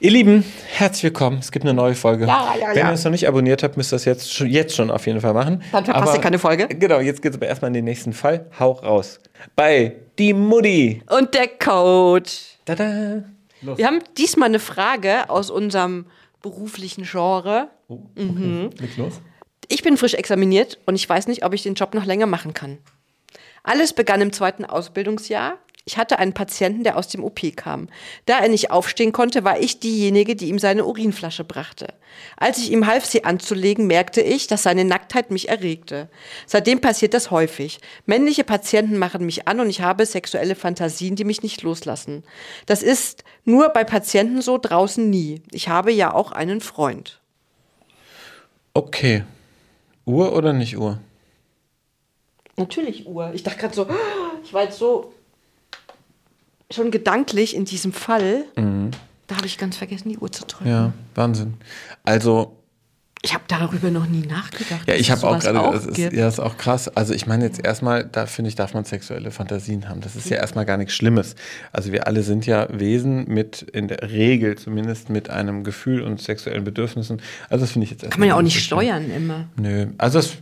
Ihr Lieben, herzlich willkommen. Es gibt eine neue Folge. Ja, ja, Wenn ja. ihr es noch nicht abonniert habt, müsst ihr das jetzt schon, jetzt schon auf jeden Fall machen. Dann verpasst ihr keine Folge. Genau, jetzt geht es aber erstmal in den nächsten Fall. Hau raus. Bei Die Mutti. Und der Coach. Tada. Los. Wir haben diesmal eine Frage aus unserem beruflichen Genre. Oh, okay. Leg los. Ich bin frisch examiniert und ich weiß nicht, ob ich den Job noch länger machen kann. Alles begann im zweiten Ausbildungsjahr. Ich hatte einen Patienten, der aus dem OP kam. Da er nicht aufstehen konnte, war ich diejenige, die ihm seine Urinflasche brachte. Als ich ihm half, sie anzulegen, merkte ich, dass seine Nacktheit mich erregte. Seitdem passiert das häufig. Männliche Patienten machen mich an und ich habe sexuelle Fantasien, die mich nicht loslassen. Das ist nur bei Patienten so, draußen nie. Ich habe ja auch einen Freund. Okay. Uhr oder nicht Uhr? Natürlich Uhr. Ich dachte gerade so, ich war jetzt so schon gedanklich in diesem Fall. Da habe ich ganz vergessen, die Uhr zu drücken. Ja, Wahnsinn. Also, Ich habe darüber noch nie nachgedacht. ja, ich habe auch gerade, das ist, ja, das ist auch krass. Also, ich meine jetzt erstmal, da finde ich, darf man sexuelle Fantasien haben. Das ist ja erstmal gar nichts Schlimmes. Also, wir alle sind ja Wesen mit, in der Regel zumindest, mit einem Gefühl und sexuellen Bedürfnissen. Also, das finde ich jetzt erstmal. Kann man ja auch nicht schlimm. steuern immer. Nö, also es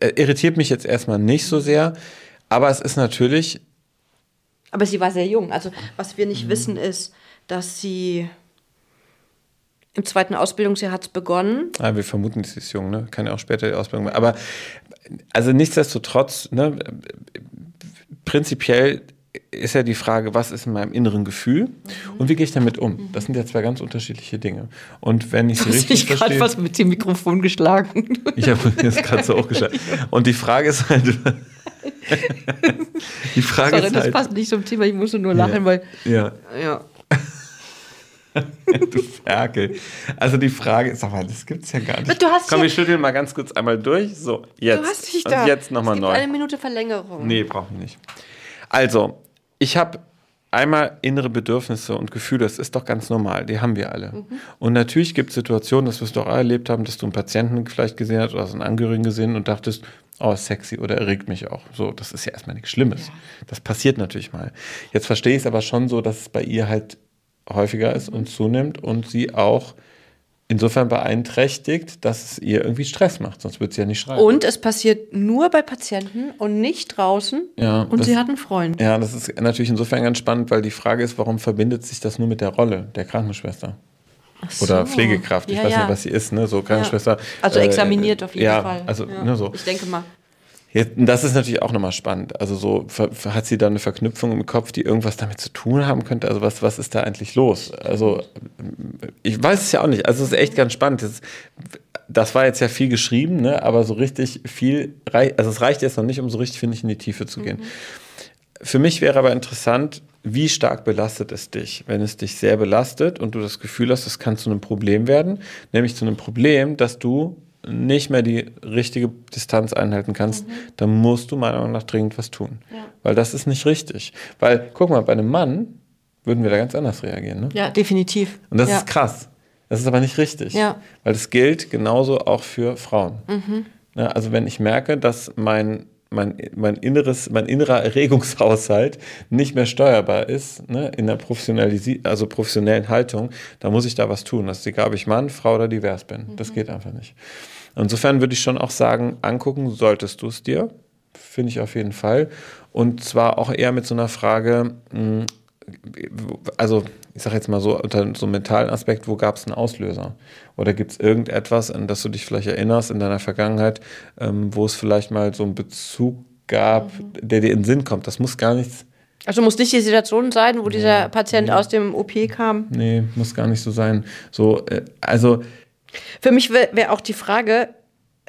äh, irritiert mich jetzt erstmal nicht so sehr, aber es ist natürlich, Aber sie war sehr jung. Also was wir Mhm. nicht wissen ist, dass sie im zweiten Ausbildungsjahr hat es begonnen. ah, wir vermuten, sie ist jung, ne? kann ja auch später die Ausbildung machen, aber also nichtsdestotrotz, ne, prinzipiell ist ja die Frage, was ist in meinem inneren Gefühl und wie gehe ich damit um? Das sind ja zwei ganz unterschiedliche Dinge. Und wenn ich sie Hast richtig ich gerade verstehe, was mit dem Mikrofon geschlagen? ich habe jetzt gerade so auch geschaut. Und die Frage ist halt, die Frage Sorry, ist das halt, passt nicht zum Thema. Ich musste nur lachen, weil ja, ja. Du Ferkel. Also die Frage ist, sag mal, das gibt's ja gar nicht. Du hast Komm, ja- wir schütteln mal ganz kurz einmal durch. So, jetzt. Du hast dich Und da. jetzt nochmal neu. eine Minute Verlängerung. Nee, brauche ich nicht. Also, ich habe einmal innere Bedürfnisse und Gefühle, das ist doch ganz normal, die haben wir alle. Und natürlich gibt es Situationen, das wirst du auch erlebt haben, dass du einen Patienten vielleicht gesehen hast oder hast einen Angehörigen gesehen und dachtest, oh, sexy oder erregt mich auch. So, das ist ja erstmal nichts Schlimmes. Das passiert natürlich mal. Jetzt verstehe ich es aber schon so, dass es bei ihr halt häufiger ist und zunimmt und sie auch insofern beeinträchtigt, dass es ihr irgendwie Stress macht, sonst würde sie ja nicht schreiben. Und es passiert nur bei Patienten und nicht draußen. Ja, und das- sie hat einen Freund. Ja, das ist natürlich insofern ganz spannend, weil die Frage ist, warum verbindet sich das nur mit der Rolle der Krankenschwester? Ach Oder so. Pflegekraft, ich Ja, weiß ja. nicht, was sie ist, ne? So Krankenschwester. Also äh, examiniert auf jeden ja, Fall. Also, Ja. ne, so. Ich denke mal. Jetzt, das ist natürlich auch nochmal spannend. Also so hat sie da eine Verknüpfung im Kopf, die irgendwas damit zu tun haben könnte. Also was, was ist da eigentlich los? Also ich weiß es ja auch nicht. Also es ist echt ganz spannend. Das, das war jetzt ja viel geschrieben, ne? aber so richtig viel, also es reicht jetzt noch nicht, um so richtig, finde ich, in die Tiefe zu gehen. Für mich wäre aber interessant, wie stark belastet es dich? Wenn es dich sehr belastet und du das Gefühl hast, das kann zu einem Problem werden, nämlich zu einem Problem, dass du nicht mehr die richtige Distanz einhalten kannst, dann musst du meiner Meinung nach dringend was tun. Ja. Weil das ist nicht richtig. Weil, guck mal, bei einem Mann würden wir da ganz anders reagieren. Ne? Ja, definitiv. Und das ja. ist krass. Das ist aber nicht richtig. Ja. Weil das gilt genauso auch für Frauen. Ja, also wenn ich merke, dass mein, mein, mein, inneres, mein innerer Erregungshaushalt nicht mehr steuerbar ist, ne, in der Professionalisi also professionellen Haltung, dann muss ich da was tun. Das ist egal, ob ich Mann, Frau oder divers bin. Das geht einfach nicht. Insofern würde ich schon auch sagen, angucken solltest du es dir. Finde ich auf jeden Fall. Und zwar auch eher mit so einer Frage, mh, also ich sage jetzt mal so unter so einem mentalen Aspekt, wo gab es einen Auslöser? Oder gibt es irgendetwas, an das du dich vielleicht erinnerst in deiner Vergangenheit, ähm, wo es vielleicht mal so einen Bezug gab, der dir in den Sinn kommt? Das muss gar nichts, Also muss nicht die Situation sein, wo dieser Patient aus dem OP kam. nee, muss gar nicht so sein. So, äh, also Für mich wäre wär auch die Frage,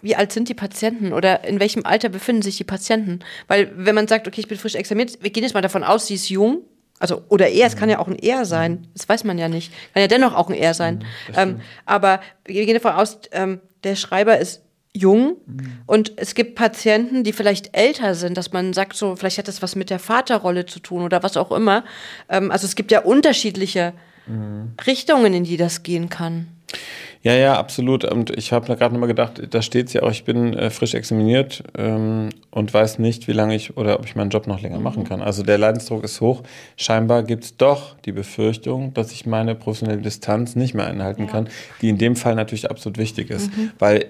wie alt sind die Patienten oder in welchem Alter befinden sich die Patienten? Weil wenn man sagt, okay, ich bin frisch examiniert, wir gehen jetzt mal davon aus, sie ist jung, also oder er, es kann ja auch ein Er sein, das weiß man ja nicht, kann ja dennoch auch ein Er sein. ähm, aber wir gehen davon aus, ähm, der Schreiber ist jung und es gibt Patienten, die vielleicht älter sind, dass man sagt, so vielleicht hat das was mit der Vaterrolle zu tun oder was auch immer. Ähm, also es gibt ja unterschiedliche Richtungen, in die das gehen kann. Ja, ja, absolut. Und ich habe gerade nochmal gedacht, da steht es ja auch, ich bin äh, frisch examiniert ähm, und weiß nicht, wie lange ich oder ob ich meinen Job noch länger mhm. machen kann. Also der Leidensdruck ist hoch. Scheinbar gibt es doch die Befürchtung, dass ich meine professionelle Distanz nicht mehr einhalten ja. kann, die in dem Fall natürlich absolut wichtig ist. Mhm. Weil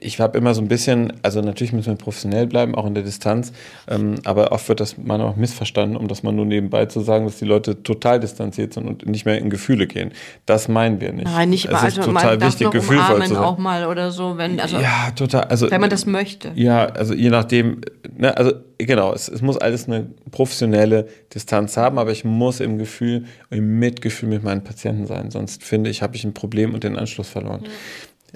ich habe immer so ein bisschen, also natürlich müssen wir professionell bleiben, auch in der Distanz, ähm, aber oft wird das man auch missverstanden, um das mal nur nebenbei zu sagen, dass die Leute total distanziert sind und nicht mehr in Gefühle gehen. Das meinen wir nicht. Nein, nicht. Es ist also total wichtig, gefühlvoll zu sein. auch mal oder so, wenn, also, ja, total. Also, wenn man das möchte. Ja, also je nachdem, ne, also genau, es, es muss alles eine professionelle Distanz haben, aber ich muss im Gefühl, im Mitgefühl mit meinen Patienten sein. Sonst finde ich, habe ich ein Problem und den Anschluss verloren. Ja.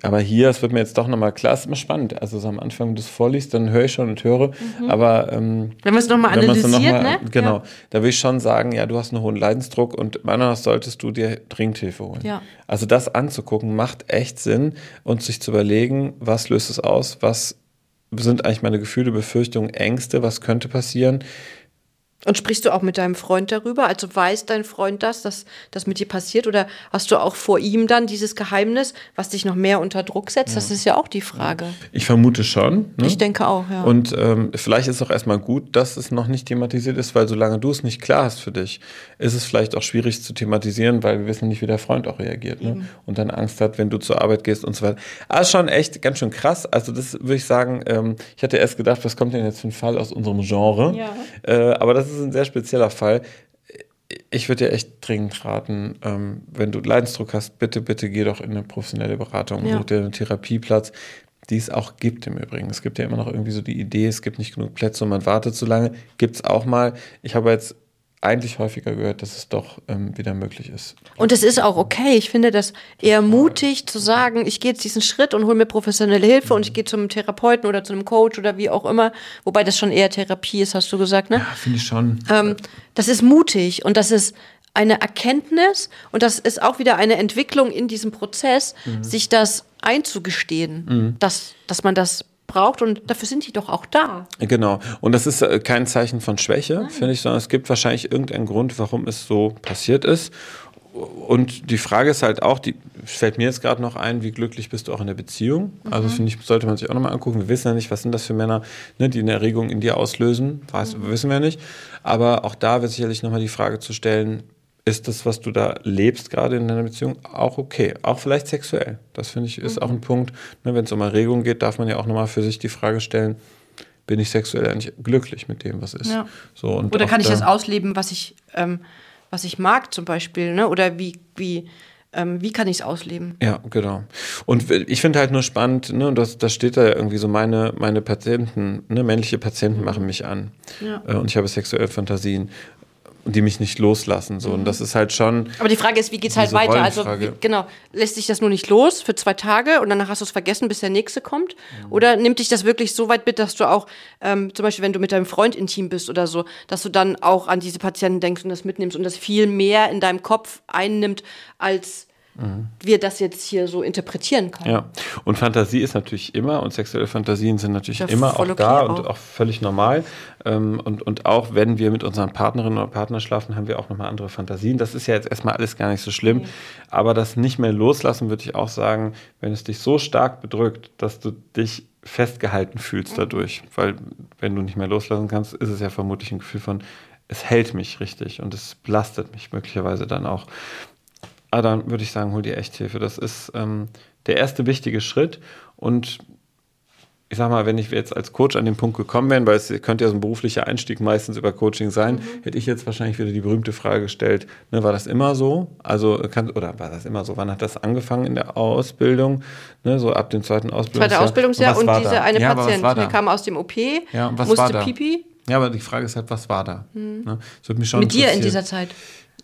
Aber hier, es wird mir jetzt doch nochmal klar, es ist immer spannend. Also so am Anfang, wenn du es vorliest, dann höre ich schon und höre. Mhm. Aber ähm, wenn man es nochmal analysiert, noch mal, ne? Genau, ja. da will ich schon sagen, ja, du hast einen hohen Leidensdruck und meiner solltest du dir dringend Hilfe holen. Ja. Also das anzugucken, macht echt Sinn und sich zu überlegen, was löst es aus, was sind eigentlich meine Gefühle, Befürchtungen, Ängste, was könnte passieren und sprichst du auch mit deinem Freund darüber? Also weiß dein Freund das, dass das mit dir passiert? Oder hast du auch vor ihm dann dieses Geheimnis, was dich noch mehr unter Druck setzt? Ja. Das ist ja auch die Frage. Ich vermute schon. Ne? Ich denke auch, ja. Und ähm, vielleicht ist es auch erstmal gut, dass es noch nicht thematisiert ist, weil solange du es nicht klar hast für dich, ist es vielleicht auch schwierig zu thematisieren, weil wir wissen nicht, wie der Freund auch reagiert. Ne? Und dann Angst hat, wenn du zur Arbeit gehst und so weiter. Aber schon echt ganz schön krass. Also das würde ich sagen, ähm, ich hatte erst gedacht, was kommt denn jetzt für ein Fall aus unserem Genre? Ja. Äh, aber das ist ist ein sehr spezieller Fall. Ich würde dir echt dringend raten, ähm, wenn du Leidensdruck hast, bitte, bitte geh doch in eine professionelle Beratung, ja. such dir einen Therapieplatz, die es auch gibt im Übrigen. Es gibt ja immer noch irgendwie so die Idee, es gibt nicht genug Plätze und man wartet zu lange. Gibt es auch mal. Ich habe jetzt eigentlich häufiger gehört, dass es doch ähm, wieder möglich ist. Und es ist auch okay. Ich finde das eher mutig zu sagen, ich gehe jetzt diesen Schritt und hole mir professionelle Hilfe mhm. und ich gehe zum Therapeuten oder zu einem Coach oder wie auch immer. Wobei das schon eher Therapie ist, hast du gesagt, ne? Ja, finde ich schon. Ähm, das ist mutig und das ist eine Erkenntnis und das ist auch wieder eine Entwicklung in diesem Prozess, mhm. sich das einzugestehen, mhm. dass, dass man das braucht und dafür sind die doch auch da. Genau. Und das ist äh, kein Zeichen von Schwäche, finde ich, sondern es gibt wahrscheinlich irgendeinen Grund, warum es so passiert ist. Und die Frage ist halt auch, die fällt mir jetzt gerade noch ein, wie glücklich bist du auch in der Beziehung? Mhm. Also finde ich, sollte man sich auch nochmal angucken. Wir wissen ja nicht, was sind das für Männer, ne, die eine Erregung in dir auslösen. Weiß, mhm. Wissen wir nicht. Aber auch da wird sicherlich nochmal die Frage zu stellen, ist das, was du da lebst, gerade in deiner Beziehung, auch okay. Auch vielleicht sexuell. Das finde ich ist mhm. auch ein Punkt. Ne, Wenn es um Erregung geht, darf man ja auch nochmal für sich die Frage stellen, bin ich sexuell eigentlich glücklich mit dem, was ist? Ja. So, und Oder kann ich da das ausleben, was ich, ähm, was ich mag zum Beispiel? Ne? Oder wie, wie, ähm, wie kann ich es ausleben? Ja, genau. Und ich finde halt nur spannend, ne, das, das steht da ja irgendwie so, meine, meine Patienten, ne, männliche Patienten mhm. machen mich an. Ja. Äh, und ich habe sexuelle Fantasien und die mich nicht loslassen. So. Und das ist halt schon. Aber die Frage ist, wie geht es halt weiter? Also, wie, genau, lässt sich das nur nicht los für zwei Tage und danach hast du es vergessen, bis der nächste kommt? Mhm. Oder nimmt dich das wirklich so weit mit, dass du auch, ähm, zum Beispiel, wenn du mit deinem Freund intim bist oder so, dass du dann auch an diese Patienten denkst und das mitnimmst und das viel mehr in deinem Kopf einnimmt, als mhm. wir das jetzt hier so interpretieren können. Ja, und Fantasie ist natürlich immer und sexuelle Fantasien sind natürlich ja, immer auch okay da auch. und auch völlig normal. Ähm, und, und auch wenn wir mit unseren Partnerinnen oder Partnern schlafen, haben wir auch nochmal andere Fantasien. Das ist ja jetzt erstmal alles gar nicht so schlimm. Okay. Aber das nicht mehr loslassen, würde ich auch sagen, wenn es dich so stark bedrückt, dass du dich festgehalten fühlst dadurch. Weil wenn du nicht mehr loslassen kannst, ist es ja vermutlich ein Gefühl von, es hält mich richtig und es belastet mich möglicherweise dann auch. Ah, dann würde ich sagen, hol dir echt Hilfe. Das ist ähm, der erste wichtige Schritt. Und ich sag mal, wenn ich jetzt als Coach an den Punkt gekommen wäre, weil es könnte ja so ein beruflicher Einstieg meistens über Coaching sein, mhm. hätte ich jetzt wahrscheinlich wieder die berühmte Frage gestellt, ne, war das immer so? Also, kann, oder war das immer so? Wann hat das angefangen in der Ausbildung? Ne, so ab dem zweiten Ausbildungsjahr. Zweite Ausbildungsjahr und, und diese da? eine ja, Patientin, der kam aus dem OP, ja, musste Pipi. Ja, aber die Frage ist halt, was war da? Mhm. Ne? Mit dir in dieser Zeit?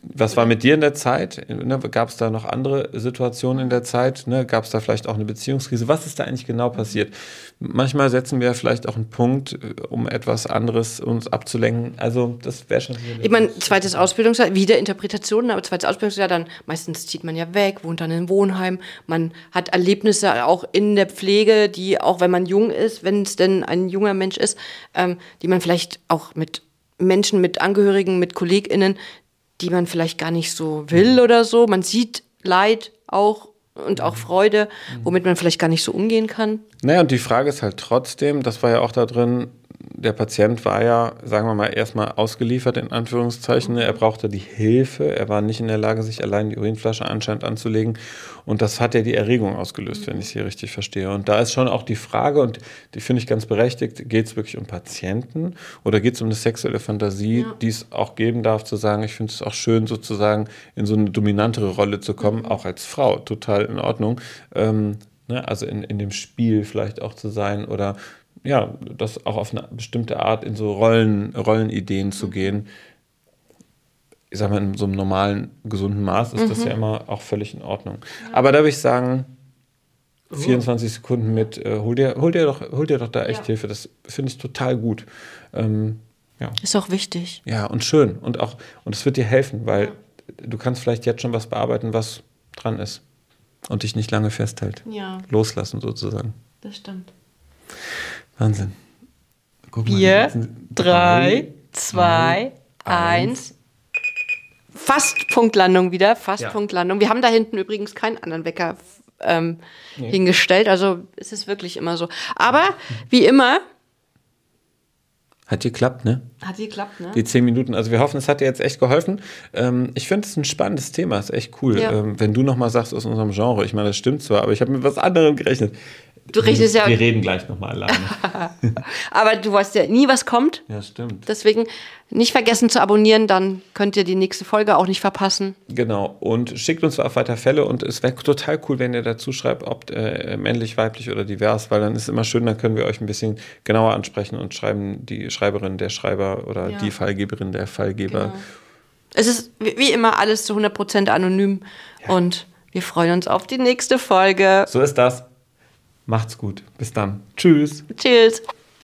Was war mit dir in der Zeit? Ne, Gab es da noch andere Situationen in der Zeit? Ne? Gab es da vielleicht auch eine Beziehungskrise? Was ist da eigentlich genau passiert? Manchmal setzen wir vielleicht auch einen Punkt, äh, um etwas anderes uns abzulenken. Also das wäre schon. Ich meine, zweites Ausbildungsjahr, wieder Interpretationen, aber zweites Ausbildungsjahr, dann meistens zieht man ja weg, wohnt dann in Wohnheim. Man hat Erlebnisse auch in der Pflege, die auch wenn man jung ist, wenn es denn ein junger Mensch ist, ähm, die man vielleicht auch mit Menschen, mit Angehörigen, mit KollegInnen die man vielleicht gar nicht so will oder so. Man sieht Leid auch und auch Freude, womit man vielleicht gar nicht so umgehen kann. Naja, und die Frage ist halt trotzdem, das war ja auch da drin, der Patient war ja, sagen wir mal, erstmal ausgeliefert, in Anführungszeichen. Er brauchte die Hilfe. Er war nicht in der Lage, sich allein die Urinflasche anscheinend anzulegen. Und das hat ja die Erregung ausgelöst, wenn ich sie richtig verstehe. Und da ist schon auch die Frage, und die finde ich ganz berechtigt, geht es wirklich um Patienten oder geht es um eine sexuelle Fantasie, Ja. die es auch geben darf, zu sagen, ich finde es auch schön, sozusagen in so eine dominantere Rolle zu kommen, auch als Frau, total in Ordnung. Ähm, ne, also in, in dem Spiel vielleicht auch zu sein oder ja, das auch auf eine bestimmte Art in so Rollen, Rollenideen zu gehen. Ich sag mal, in so einem normalen, gesunden Maß ist das ja immer auch völlig in Ordnung. Aber da würde ich sagen, 24 Sekunden mit, äh, hol, dir, hol, dir doch, hol dir doch da echt Ja. Hilfe. Das finde ich total gut. Ähm, ja. Ist auch wichtig. ja, und schön. Und auch, und es wird dir helfen, weil du kannst vielleicht jetzt schon was bearbeiten, was dran ist. Und dich nicht lange festhält. Ja, Loslassen sozusagen. das stimmt. Wahnsinn. Guck mal, Vier, drei, zwei, eins. Fast Punktlandung wieder, fast Ja. Punktlandung. Wir haben da hinten übrigens keinen anderen Wecker ähm, hingestellt, also es ist wirklich immer so. Aber wie immer, Hat geklappt, ne? hat geklappt, ne? Die zehn Minuten. Also wir hoffen, es hat dir jetzt echt geholfen. Ähm, ich finde es ein spannendes Thema, ist echt cool. Ja. Ähm, wenn du nochmal sagst aus unserem Genre, ich meine, das stimmt zwar, aber ich habe mit was anderem gerechnet. Du rechnest ja, Wir reden gleich nochmal alleine. aber du weißt ja nie, was kommt. ja, stimmt. Deswegen nicht vergessen zu abonnieren, dann könnt ihr die nächste Folge auch nicht verpassen. Genau. Und schickt uns auf weiter Fälle und es wäre total cool, wenn ihr dazu schreibt, ob äh, männlich, weiblich oder divers, weil dann ist immer schön, dann können wir euch ein bisschen genauer ansprechen und schreiben die Schreiberin, der Schreiber oder Ja. die Fallgeberin, der Fallgeber. Genau. Es ist wie wie immer alles zu 100% anonym und wir freuen uns auf die nächste Folge. So ist das. Macht's gut. Bis dann. Tschüss. Tschüss.